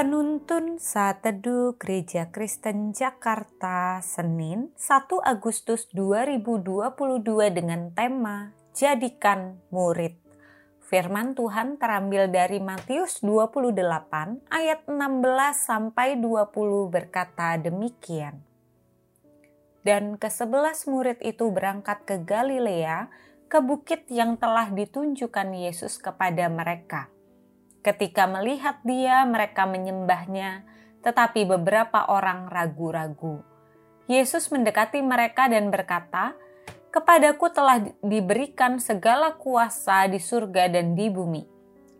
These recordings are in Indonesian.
Penuntun Saat Teduh Gereja Kristen Jakarta Senin 1 Agustus 2022 dengan tema Jadikan Murid. Firman Tuhan terambil dari Matius 28 ayat 16 sampai 20 berkata demikian. Dan kesebelas murid itu berangkat ke Galilea, ke bukit yang telah ditunjukkan Yesus kepada mereka Ketika melihat dia, mereka menyembahnya, tetapi beberapa orang ragu-ragu. Yesus mendekati mereka dan berkata, "Kepadaku telah diberikan segala kuasa di surga dan di bumi.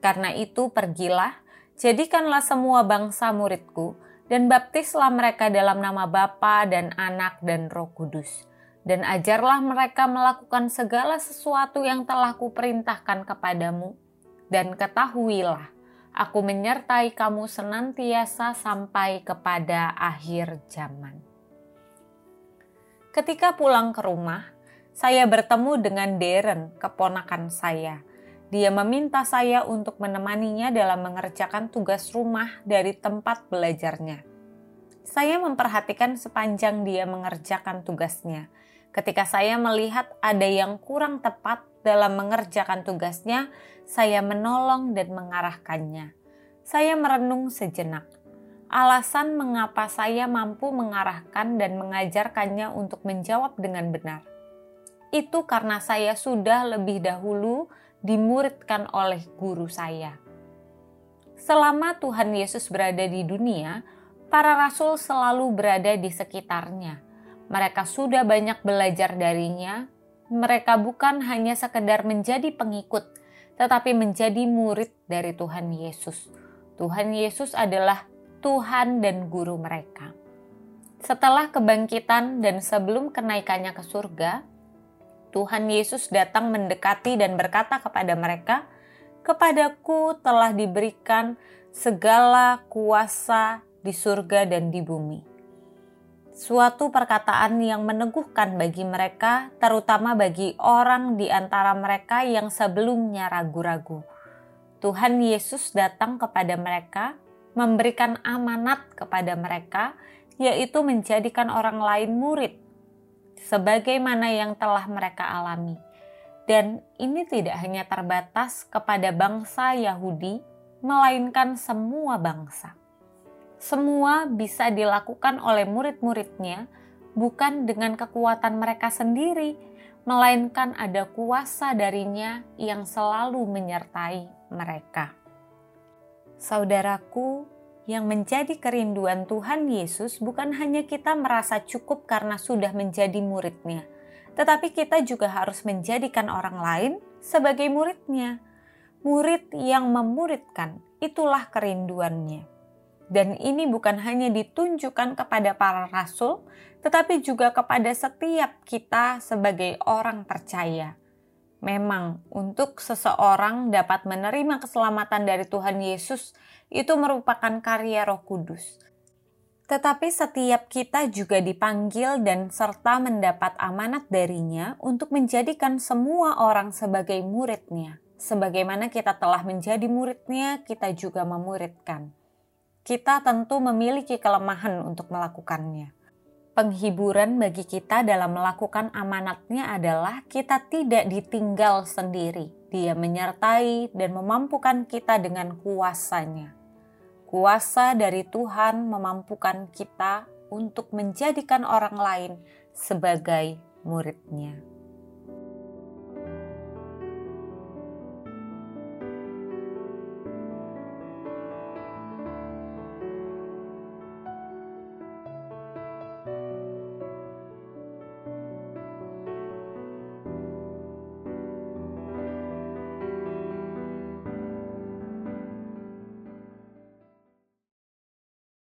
Karena itu, pergilah, jadikanlah semua bangsa muridku, dan baptislah mereka dalam nama Bapa dan Anak dan Roh Kudus." Dan ajarlah mereka melakukan segala sesuatu yang telah kuperintahkan kepadamu, dan ketahuilah, aku menyertai kamu senantiasa sampai kepada akhir zaman. Ketika pulang ke rumah, saya bertemu dengan Darren, keponakan saya. Dia meminta saya untuk menemaninya dalam mengerjakan tugas rumah dari tempat belajarnya. Saya memperhatikan sepanjang dia mengerjakan tugasnya. Ketika saya melihat ada yang kurang tepat dalam mengerjakan tugasnya, saya menolong dan mengarahkannya. Saya merenung sejenak. Alasan mengapa saya mampu mengarahkan dan mengajarkannya untuk menjawab dengan benar. Itu karena saya sudah lebih dahulu dimuridkan oleh guru saya. Selama Tuhan Yesus berada di dunia, para rasul selalu berada di sekitarnya. Mereka sudah banyak belajar darinya, mereka bukan hanya sekedar menjadi pengikut, tetapi menjadi murid dari Tuhan Yesus. Tuhan Yesus adalah Tuhan dan guru mereka. Setelah kebangkitan dan sebelum kenaikannya ke surga, Tuhan Yesus datang mendekati dan berkata kepada mereka, "Kepadaku telah diberikan segala kuasa di surga dan di bumi." Suatu perkataan yang meneguhkan bagi mereka, terutama bagi orang di antara mereka yang sebelumnya ragu-ragu. Tuhan Yesus datang kepada mereka, memberikan amanat kepada mereka, yaitu menjadikan orang lain murid, sebagaimana yang telah mereka alami. Dan ini tidak hanya terbatas kepada bangsa Yahudi, melainkan semua bangsa semua bisa dilakukan oleh murid-muridnya bukan dengan kekuatan mereka sendiri, melainkan ada kuasa darinya yang selalu menyertai mereka. Saudaraku, yang menjadi kerinduan Tuhan Yesus bukan hanya kita merasa cukup karena sudah menjadi muridnya, tetapi kita juga harus menjadikan orang lain sebagai muridnya. Murid yang memuridkan, itulah kerinduannya. Dan ini bukan hanya ditunjukkan kepada para rasul, tetapi juga kepada setiap kita sebagai orang percaya. Memang, untuk seseorang dapat menerima keselamatan dari Tuhan Yesus, itu merupakan karya Roh Kudus. Tetapi setiap kita juga dipanggil dan serta mendapat amanat darinya untuk menjadikan semua orang sebagai muridnya. Sebagaimana kita telah menjadi muridnya, kita juga memuridkan kita tentu memiliki kelemahan untuk melakukannya. Penghiburan bagi kita dalam melakukan amanatnya adalah kita tidak ditinggal sendiri. Dia menyertai dan memampukan kita dengan kuasanya. Kuasa dari Tuhan memampukan kita untuk menjadikan orang lain sebagai muridnya.